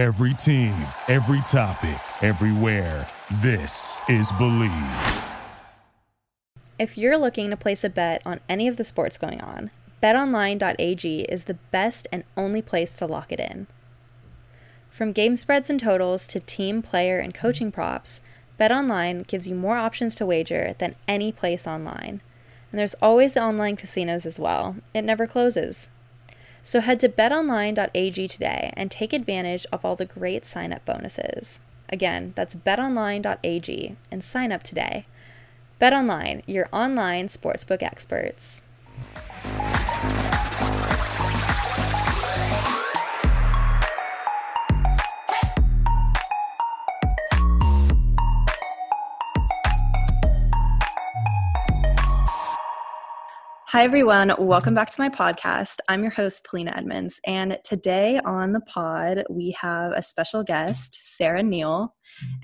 Every team, every topic, everywhere. This is Bleav. If you're looking to place a bet on any of the sports going on, betonline.ag is the best and only place to lock it in. From game spreads and totals to team, player, and coaching props, BetOnline gives you more options to wager than any place online. And there's always the online casinos as well. It never closes. So head to betonline.ag today and take advantage of all the great sign up bonuses. Again, that's betonline.ag and sign up today. BetOnline, your online sportsbook experts. Hi, everyone. Welcome back to my podcast. I'm your host, Polina Edmonds. And today on the pod, we have a special guest, Sarah Neal.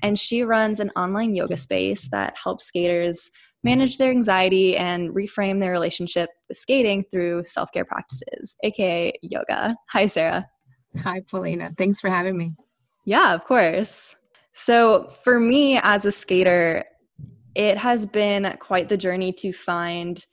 And she runs an online yoga space that helps skaters manage their anxiety and reframe their relationship with skating through self care practices, aka yoga. Hi, Sarah. Hi, Polina. Thanks for having me. Yeah, of course. So, for me as a skater, it has been quite the journey to find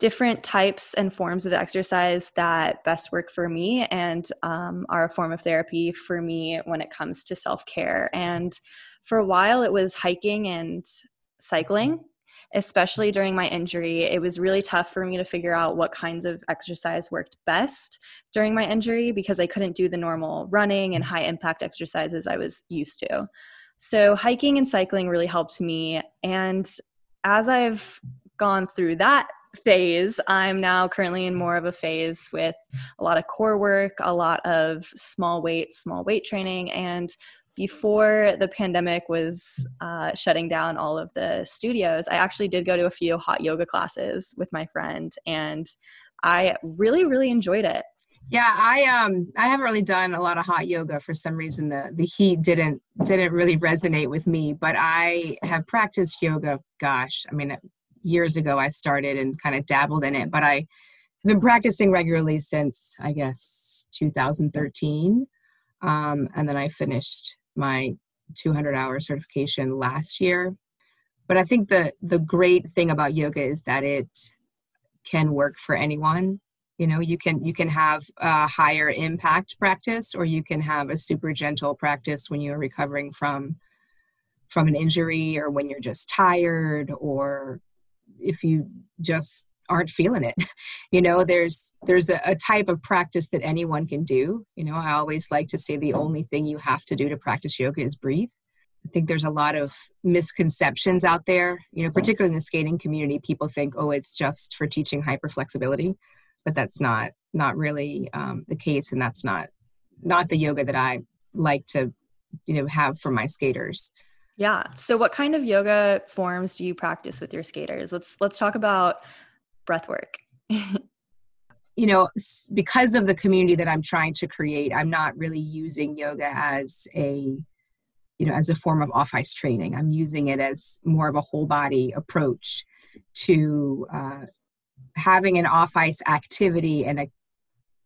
different types and forms of exercise that best work for me and um, are a form of therapy for me when it comes to self care. And for a while, it was hiking and cycling. Especially during my injury, it was really tough for me to figure out what kinds of exercise worked best during my injury because I couldn't do the normal running and high impact exercises I was used to. So, hiking and cycling really helped me. And as I've gone through that phase. I'm now currently in more of a phase with a lot of core work, a lot of small weight, small weight training. And before the pandemic was uh, shutting down all of the studios, I actually did go to a few hot yoga classes with my friend, and I really, really enjoyed it. Yeah, I um I haven't really done a lot of hot yoga for some reason. The the heat didn't didn't really resonate with me, but I have practiced yoga. Gosh, I mean, years ago I started and kind of dabbled in it, but I have been practicing regularly since I guess 2013. Um, and then I finished my 200 hour certification last year. But I think the the great thing about yoga is that it can work for anyone. You know, you can you can have a higher impact practice, or you can have a super gentle practice when you're recovering from from an injury, or when you're just tired, or if you just aren't feeling it. You know there's there's a, a, type of practice that anyone can do. You know i always like to say the only thing you have to do to practice yoga is breathe. I think there's a lot of misconceptions out there. You know particularly in the skating community people think oh it's just for teaching hyperflexibility but that's not not really um, the case and that's not not the yoga that i like to you know have for my skaters yeah. So what kind of yoga forms do you practice with your skaters? Let's let's talk about breath work. you know, because of the community that I'm trying to create, I'm not really using yoga as a you know, as a form of off ice training. I'm using it as more of a whole body approach to uh, having an off ice activity and a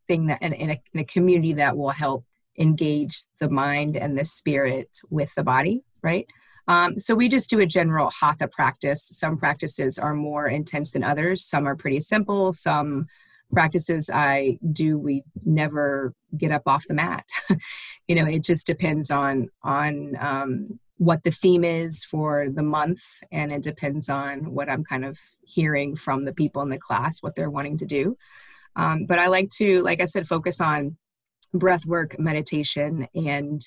thing that in, in, a, in a community that will help engage the mind and the spirit with the body, right? Um, so we just do a general hatha practice. Some practices are more intense than others. Some are pretty simple. Some practices I do, we never get up off the mat. you know, it just depends on on um, what the theme is for the month, and it depends on what I'm kind of hearing from the people in the class, what they're wanting to do. Um, but I like to, like I said, focus on breath work, meditation, and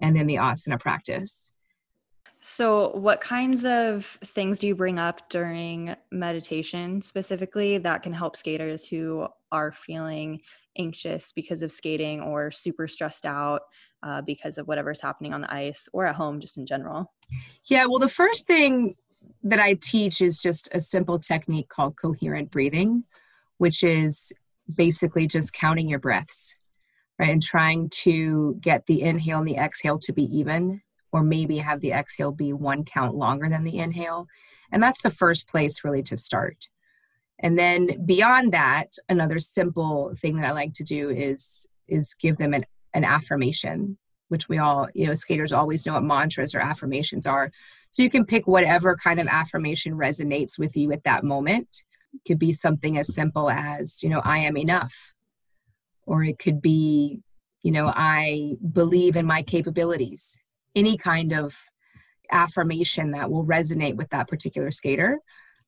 and then the asana practice. So, what kinds of things do you bring up during meditation specifically that can help skaters who are feeling anxious because of skating or super stressed out uh, because of whatever's happening on the ice or at home, just in general? Yeah, well, the first thing that I teach is just a simple technique called coherent breathing, which is basically just counting your breaths, right? And trying to get the inhale and the exhale to be even or maybe have the exhale be one count longer than the inhale. And that's the first place really to start. And then beyond that, another simple thing that I like to do is is give them an, an affirmation, which we all, you know, skaters always know what mantras or affirmations are. So you can pick whatever kind of affirmation resonates with you at that moment. It could be something as simple as, you know, I am enough. Or it could be, you know, I believe in my capabilities. Any kind of affirmation that will resonate with that particular skater.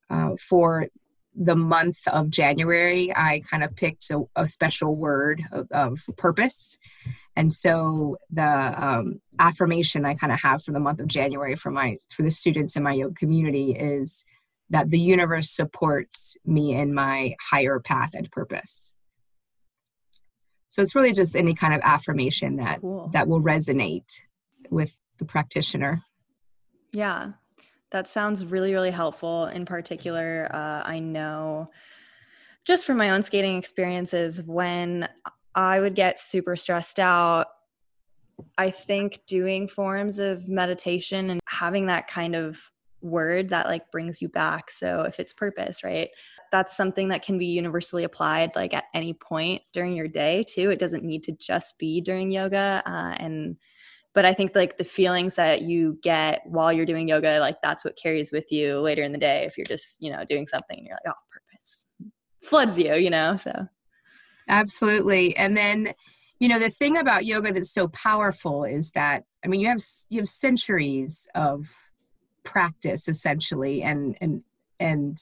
Uh, for the month of January, I kind of picked a, a special word of, of, purpose. And so the um, affirmation I kind of have for the month of January for my for the students in my yoga community is that the universe supports me in my higher path and purpose. So it's really just any kind of affirmation that cool. that will resonate with the practitioner. Yeah, that sounds really, really helpful. In particular, uh, I know just from my own skating experiences, when I would get super stressed out, I think doing forms of meditation and having that kind of word that like brings you back. So if it's purpose, right? That's something that can be universally applied like at any point during your day too. It doesn't need to just be during yoga. Uh, and but i think like the feelings that you get while you're doing yoga like that's what carries with you later in the day if you're just you know doing something and you're like oh purpose floods you you know so. Absolutely and then you know the thing about yoga that's so powerful is that i mean you have you have centuries of practice essentially and and and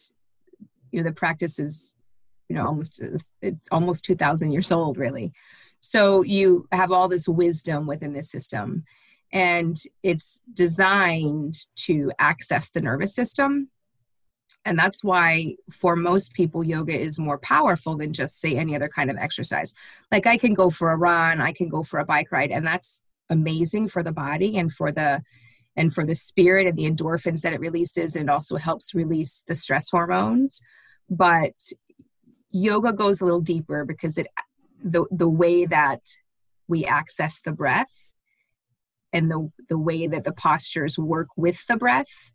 you know the practice is you know almost it's almost 2000 years old really so you have all this wisdom within this system, and it's designed to access the nervous system. And that's why, for most people, yoga is more powerful than just, say, any other kind of exercise. Like, I can go for a run, I can go for a bike ride, and that's amazing for the body and for the and for the spirit and the endorphins that it releases and it also helps release the stress hormones but yoga goes a little deeper because it the the way that we access the breath and the the way that the postures work with the breath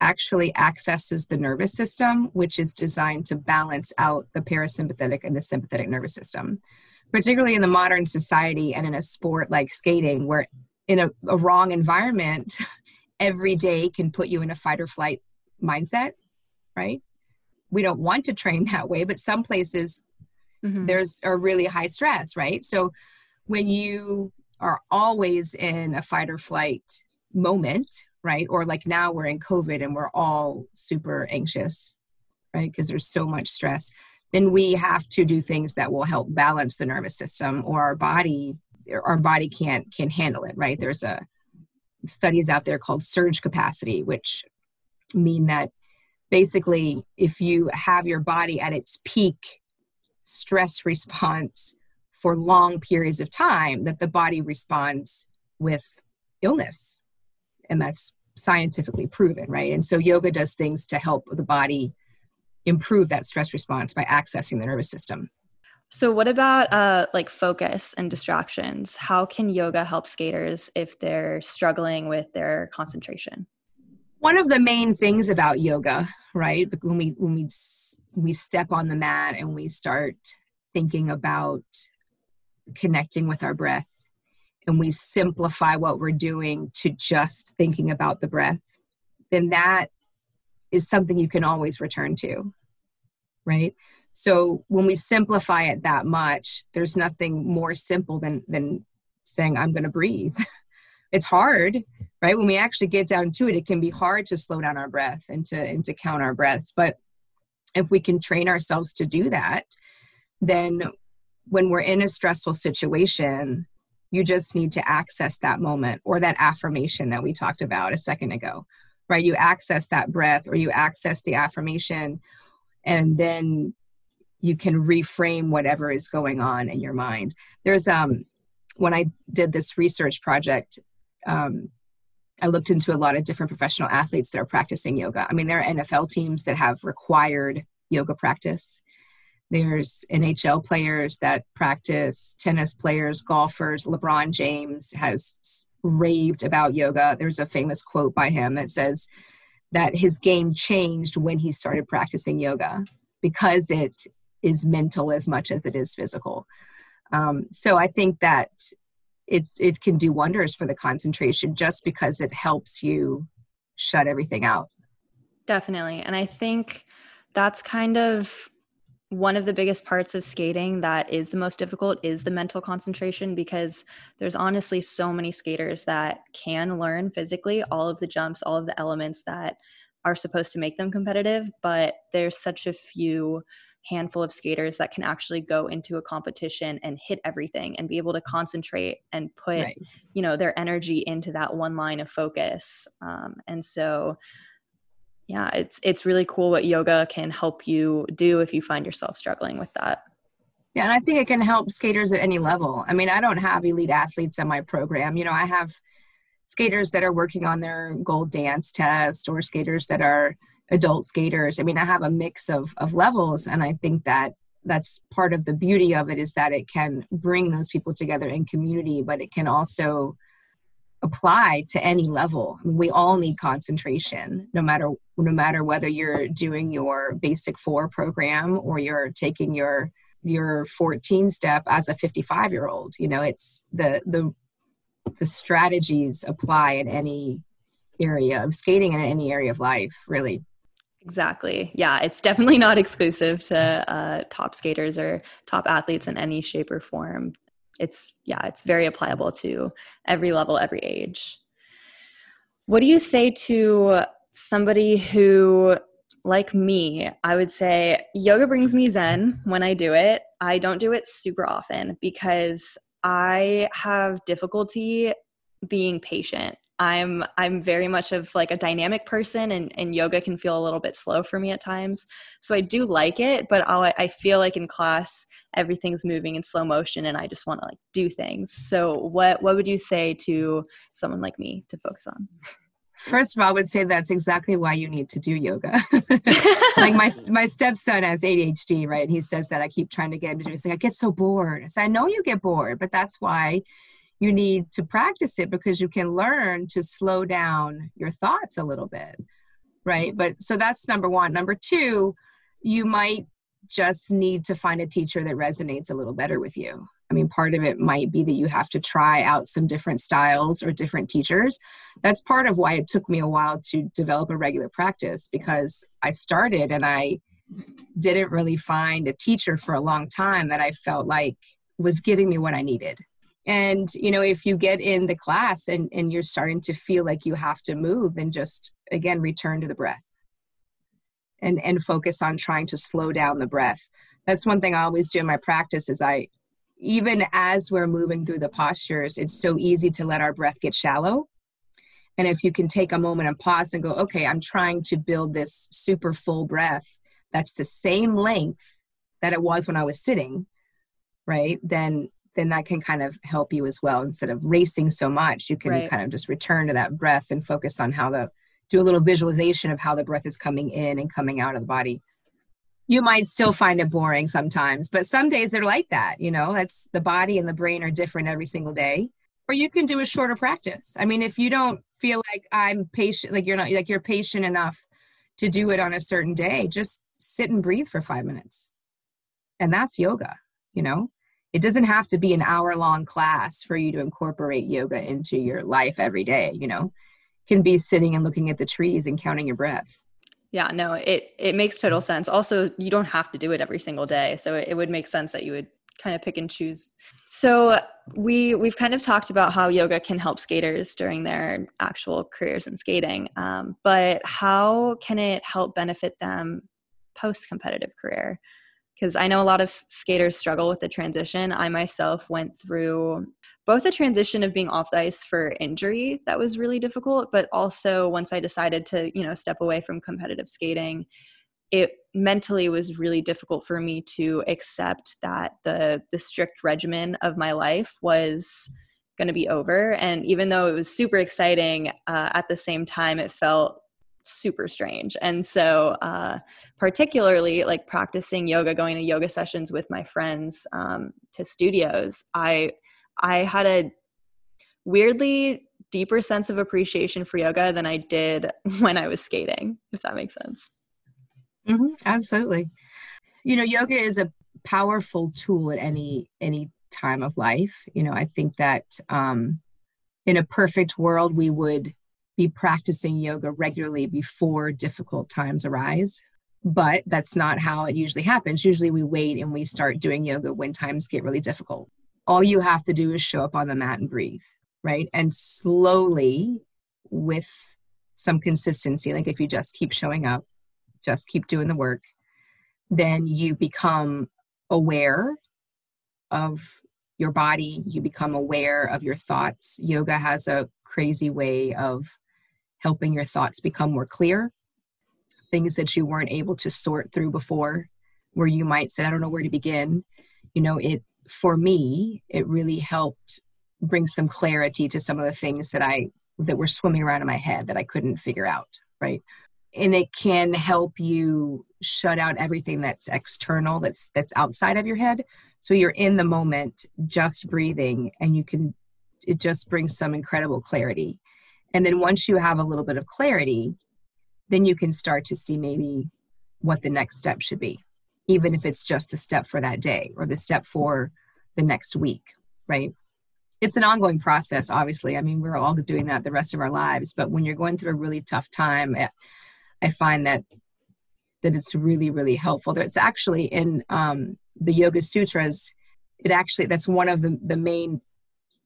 actually accesses the nervous system which is designed to balance out the parasympathetic and the sympathetic nervous system particularly in the modern society and in a sport like skating where in a, a wrong environment every day can put you in a fight or flight mindset right? We don't want to train that way but some places mm-hmm. there's a really high stress, right? So when you are always in a fight or flight moment, right? Or like now we're in COVID and we're all super anxious, right? Because there's so much stress. Then we have to do things that will help balance the nervous system or our body our body can't can handle it, right? There's a studies out there called surge capacity, which mean that basically if you have your body at its peak stress response for long periods of time that the body responds with illness. And that's scientifically proven, right? And so yoga does things to help the body improve that stress response by accessing the nervous system. So, what about uh, like focus and distractions? How can yoga help skaters if they're struggling with their concentration? One of the main things about yoga, right? When we when we we step on the mat and we start thinking about connecting with our breath and we simplify what we're doing to just thinking about the breath, then that is something you can always return to, right? So when we simplify it that much, there's nothing more simple than than saying I'm going to breathe. it's hard, right? When we actually get down to it, it can be hard to slow down our breath and to and to count our breaths, but if we can train ourselves to do that, then when we're in a stressful situation, you just need to access that moment or that affirmation that we talked about a second ago, right? You access that breath or you access the affirmation, and then you can reframe whatever is going on in your mind. There's um when I did this research project, um, I looked into a lot of different professional athletes that are practicing yoga. I mean, there are NFL teams that have required yoga practice. There's NHL players that practice, tennis players, golfers. LeBron James has raved about yoga. There's a famous quote by him that says that his game changed when he started practicing yoga because it is mental as much as it is physical. Um, so I think that it's it can do wonders for the concentration just because it helps you shut everything out. Definitely. And i think that's kind of one of the biggest parts of skating that is the most difficult is the mental concentration because there's honestly so many skaters that can learn physically all of the jumps all of the elements that are supposed to make them competitive but there's such a few handful of skaters that can actually go into a competition and hit everything and be able to concentrate and put right. you know their energy into that one line of focus. Um, and so yeah it's it's really cool what yoga can help you do if you find yourself struggling with that. Yeah and i think it can help skaters at any level. I mean i don't have elite athletes in my program. You know i have skaters that are working on their gold dance test or skaters that are adult skaters. I mean, I have a mix of of levels, and I think that that's part of the beauty of it is that it can bring those people together in community, but it can also apply to any level. I mean, we all need concentration, no matter no matter whether you're doing your basic four program or you're taking your your 14 step as a 55 year old. You know, it's the the the strategies apply in any area of skating and in any area of life, really. Exactly. Yeah, it's definitely not exclusive to uh, top skaters or top athletes in any shape or form. It's, yeah, it's very applicable to every level, every age. What do you say to somebody who, like me, I would say yoga brings me zen when I do it. I don't do it super often because I have difficulty being patient I'm I'm very much of like a dynamic person and, and yoga can feel a little bit slow for me at times. So I do like it, but I'll, I feel like in class everything's moving in slow motion and I just want to like do things. So what what would you say to someone like me to focus on? First of all, I would say that's exactly why you need to do yoga. like my my stepson has ADHD, right? And he says that I keep trying to get him to do. He's like, I get so bored. So I know you get bored, but that's why you need to practice it because you can learn to slow down your thoughts a little bit right? Mm-hmm. But so that's number one. Number two you might just need to find a teacher that resonates a little better with you. I mean mm-hmm. part of it might be that you have to try out some different styles or different teachers. That's part of why it took me a while to develop a regular practice because i started and i didn't really find a teacher for a long time that i felt like was giving me what i needed and you know if you get in the class and and you're starting to feel like you have to move then just again return to the breath. And and focus on trying to slow down the breath. That's one thing i always do in my practice is i even as we're moving through the postures it's so easy to let our breath get shallow. And if you can take a moment and pause and go okay i'm trying to build this super full breath that's the same length that it was when i was sitting right then then that can kind of help you as well. Instead of racing so much, you can right. kind of just return to that breath and focus on how the do a little visualization of how the breath is coming in and coming out of the body. You might still find it boring sometimes, but some days they're like that. You know, that's the body and the brain are different every single day. Or you can do a shorter practice. I mean, if you don't feel like I'm patient, like you're not like you're patient enough to do it on a certain day, just sit and breathe for five minutes. And that's yoga, you know? It doesn't have to be an hour long class for you to incorporate yoga into your life every day you know? It can be sitting and looking at the trees and counting your breath. Yeah no it it makes total sense. Also you don't have to do it every single day so it, it would make sense that you would kind of pick and choose. So we we've kind of talked about how yoga can help skaters during their actual careers in skating um, but how can it help benefit them post competitive career because I know a lot of skaters struggle with the transition. I myself went through both a transition of being off the ice for injury that was really difficult, but also once I decided to, you know, step away from competitive skating, it mentally was really difficult for me to accept that the the strict regimen of my life was going to be over and even though it was super exciting uh, at the same time it felt super strange. And so, uh, particularly like practicing yoga, going to yoga sessions with my friends um, to studios, I I had a weirdly deeper sense of appreciation for yoga than I did when I was skating. If that makes sense. Mm-hmm, absolutely. You know, yoga is a powerful tool at any any time of life. You know, I think that um, in a perfect world, we would be practicing yoga regularly before difficult times arise. But that's not how it usually happens. Usually we wait and we start doing yoga when times get really difficult. All you have to do is show up on the mat and breathe, right? And slowly, with some consistency, like if you just keep showing up, just keep doing the work, then you become aware of your body, you become aware of your thoughts. Yoga has a crazy way of helping your thoughts become more clear, things that you weren't able to sort through before, where you might say, I don't know where to begin. You know, it, for me, it really helped bring some clarity to some of the things that I, that were swimming around in my head that I couldn't figure out, right? And it can help you shut out everything that's external, that's, that's outside of your head. So you're in the moment, just breathing, and you can, it just brings some incredible clarity and then once you have a little bit of clarity, then you can start to see maybe what the next step should be, even if it's just the step for that day or the step for the next week, right? It's an ongoing process, obviously. I mean, we're all doing that the rest of our lives, but when you're going through a really tough time, I find that that it's really, really helpful. That It's actually in um, the Yoga Sutras. It actually that's one of the the main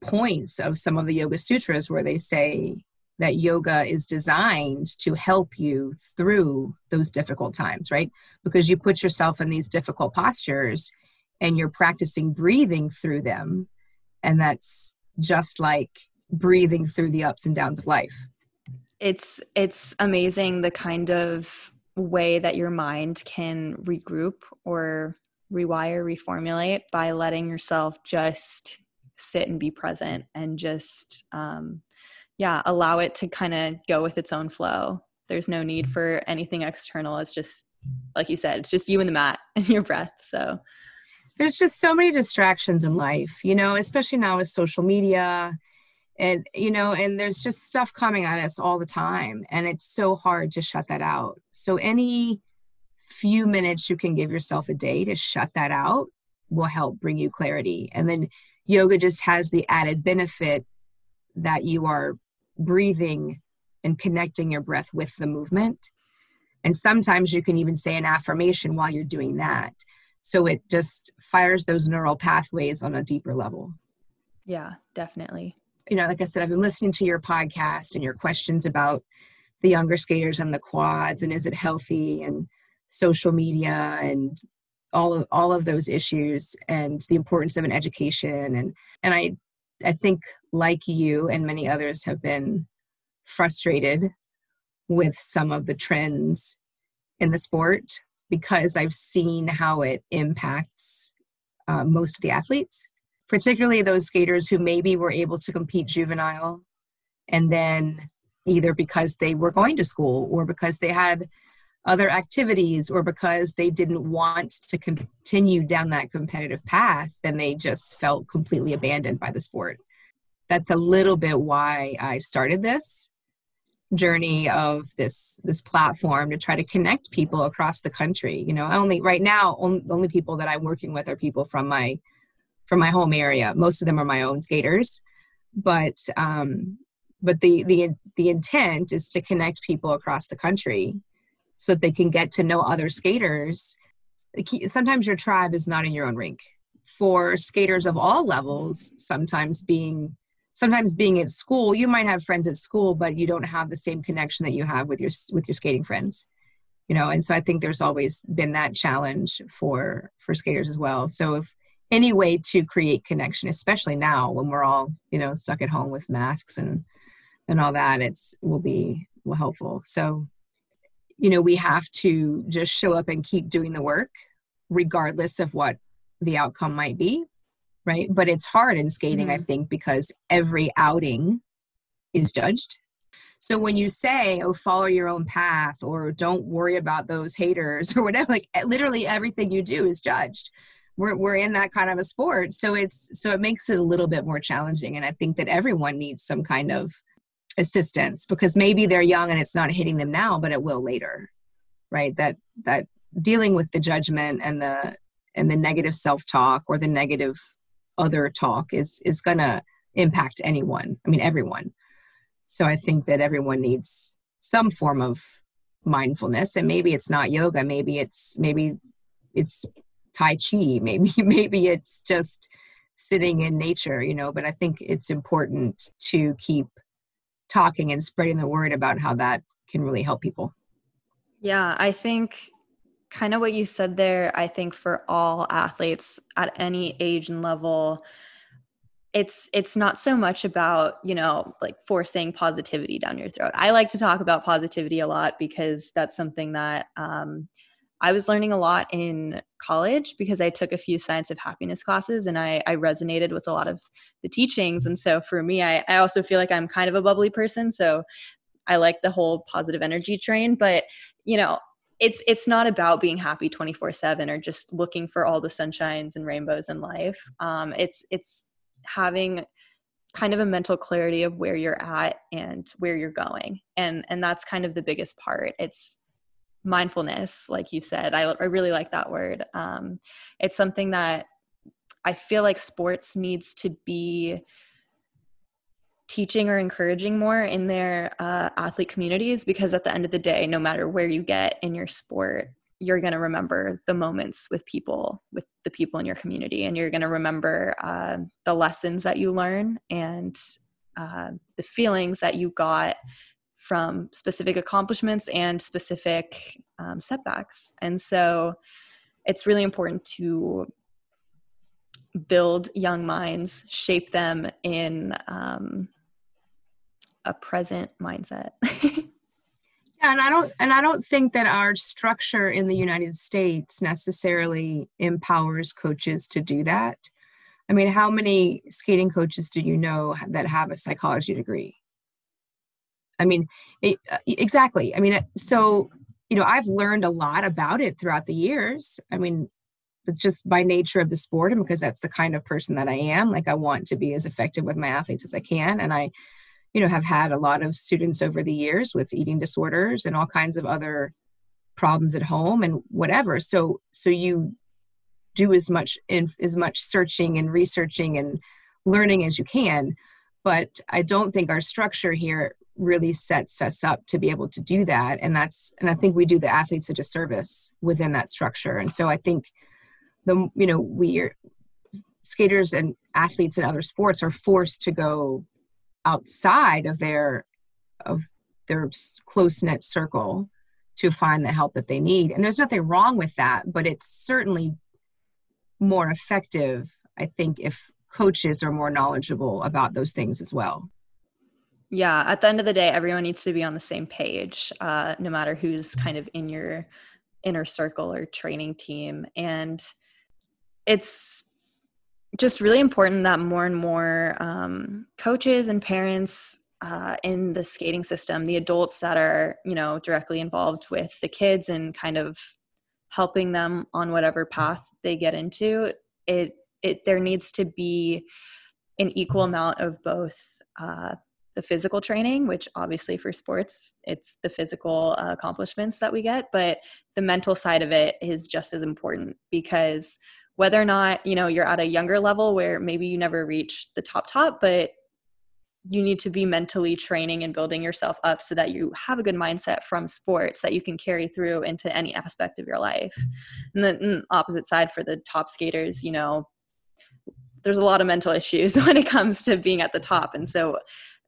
points of some of the Yoga Sutras where they say that yoga is designed to help you through those difficult times, right? Because you put yourself in these difficult postures and you're practicing breathing through them. And that's just like breathing through the ups and downs of life. It's it's amazing the kind of way that your mind can regroup or rewire, reformulate by letting yourself just sit and be present and just um, yeah allow it to kind of go with its own flow. There's no need for anything external. It's just like you said it's just you and the mat and your breath so. There's just so many distractions in life you know especially now with social media and you know and there's just stuff coming at us all the time and it's so hard to shut that out. So any few minutes you can give yourself a day to shut that out will help bring you clarity and then yoga just has the added benefit that you are breathing and connecting your breath with the movement. And sometimes you can even say an affirmation while you're doing that. So it just fires those neural pathways on a deeper level. Yeah, definitely. You know, like I said, I've been listening to your podcast and your questions about the younger skaters and the quads and is it healthy and social media and all of all of those issues and the importance of an education and and I I think, like you and many others, have been frustrated with some of the trends in the sport because I've seen how it impacts uh, most of the athletes, particularly those skaters who maybe were able to compete juvenile and then either because they were going to school or because they had other activities or because they didn't want to continue down that competitive path then they just felt completely abandoned by the sport. That's a little bit why i started this journey of this this platform to try to connect people across the country. You know only right now only, only people that i'm working with are people from my from my home area. Most of them are my own skaters. But um but the the the intent is to connect people across the country so that they can get to know other skaters. Sometimes your tribe is not in your own rink. For skaters of all levels, sometimes being sometimes being at school, you might have friends at school, but you don't have the same connection that you have with your with your skating friends. You know, and so I think there's always been that challenge for for skaters as well. So if any way to create connection, especially now when we're all you know stuck at home with masks and and all that, it's will be helpful. So you know, we have to just show up and keep doing the work, regardless of what the outcome might be. Right. But it's hard in skating, mm-hmm. I think, because every outing is judged. So when you say, oh, follow your own path or don't worry about those haters or whatever, like literally everything you do is judged. We're, we're in that kind of a sport. So it's, so it makes it a little bit more challenging. And I think that everyone needs some kind of assistance because maybe they're young and it's not hitting them now but it will later right? That that dealing with the judgment and the and the negative self-talk or the negative other talk is is going to impact anyone i mean everyone. So i think that everyone needs some form of mindfulness and maybe it's not yoga maybe it's maybe it's tai chi maybe maybe it's just sitting in nature you know but i think it's important to keep talking and spreading the word about how that can really help people. Yeah i think kind of what you said there i think for all athletes at any age and level it's it's not so much about you know like forcing positivity down your throat. I like to talk about positivity a lot because that's something that um, I was learning a lot in college because I took a few science of happiness classes and I, I resonated with a lot of the teachings. And so for me, I, I also feel like I'm kind of a bubbly person. So I like the whole positive energy train. But, you know, it's it's not about being happy 24 7 or just looking for all the sunshines and rainbows in life. Um, it's it's having kind of a mental clarity of where you're at and where you're going and and that's kind of the biggest part it's mindfulness like you said i, I really like that word. Um, it's something that i feel like sports needs to be teaching or encouraging more in their uh, athlete communities because at the end of the day no matter where you get in your sport you're going to remember the moments with people with the people in your community and you're going to remember uh, the lessons that you learn and uh, the feelings that you got from specific accomplishments and specific um, setbacks. And so it's really important to build young minds, shape them in um, a present mindset. yeah, and I don't and I don't think that our structure in the United States necessarily empowers coaches to do that. I mean, how many skating coaches do you know that have a psychology degree? I mean, it, uh, exactly. I mean, uh, so, you know, I've learned a lot about it throughout the years. I mean, just by nature of the sport and because that's the kind of person that I am. Like, I want to be as effective with my athletes as I can. And I, you know, have had a lot of students over the years with eating disorders and all kinds of other problems at home and whatever. So, so you do as much in as much searching and researching and learning as you can but i don't think our structure here really sets us up to be able to do that. And that's and i think we do the athletes a disservice within that structure. And so i think the you know we are skaters and athletes in other sports are forced to go outside of their of their close knit circle to find the help that they need. And there's nothing wrong with that but it's certainly more effective i think if coaches are more knowledgeable about those things as well yeah at the end of the day everyone needs to be on the same page uh, no matter who's kind of in your inner circle or training team. And it's just really important that more and more um, coaches and parents uh, in the skating system the adults that are you know directly involved with the kids and kind of helping them on whatever path they get into it it there needs to be an equal amount of both uh, the physical training, which obviously for sports, it's the physical uh, accomplishments that we get, but the mental side of it is just as important because whether or not, you know, you're at a younger level where maybe you never reach the top top, but you need to be mentally training and building yourself up so that you have a good mindset from sports that you can carry through into any aspect of your life. And the opposite side for the top skaters, you know, there's a lot of mental issues when it comes to being at the top. And so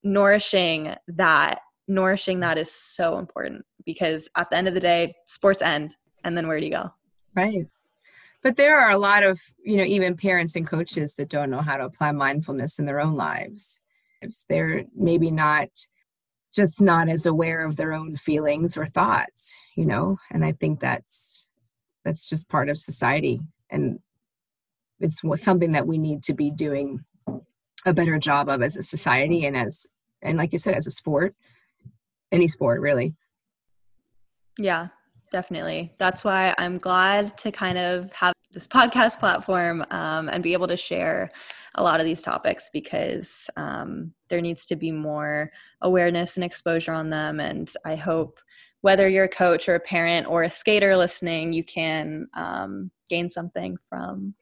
nourishing that nourishing that is so important because at the end of the day sports end and then where do you go? Right. But there are a lot of you know even parents and coaches that don't know how to apply mindfulness in their own lives. They're maybe not just not as aware of their own feelings or thoughts you know? And i think that's that's just part of society. And it's something that we need to be doing a better job of as a society and as and like you said as a sport. Any sport really. Yeah definitely. That's why i'm glad to kind of have this podcast platform um, and be able to share a lot of these topics because um, there needs to be more awareness and exposure on them. And i hope whether you're a coach or a parent or a skater listening you can um, gain something from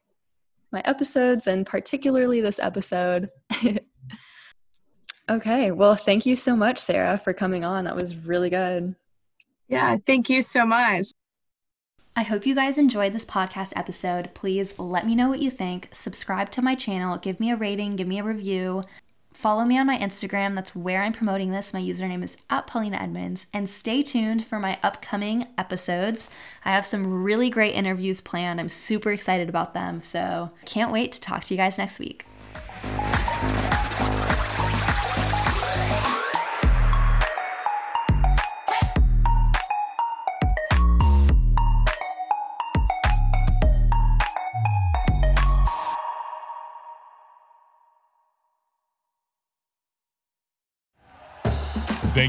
my episodes and particularly this episode. okay, well, thank you so much, Sarah, for coming on. That was really good. Yeah, thank you so much. I hope you guys enjoyed this podcast episode. Please let me know what you think. Subscribe to my channel, give me a rating, give me a review. Follow me on my Instagram. That's where I'm promoting this. My username is at Polina Edmonds. And stay tuned for my upcoming episodes. I have some really great interviews planned. I'm super excited about them. So can't wait to talk to you guys next week.